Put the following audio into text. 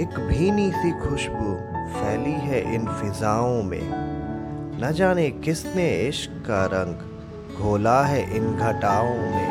एक भीनी सी खुशबू फैली है इन फिजाओं में। न जाने किसने इश्क का रंग घोला है इन घटाओं में।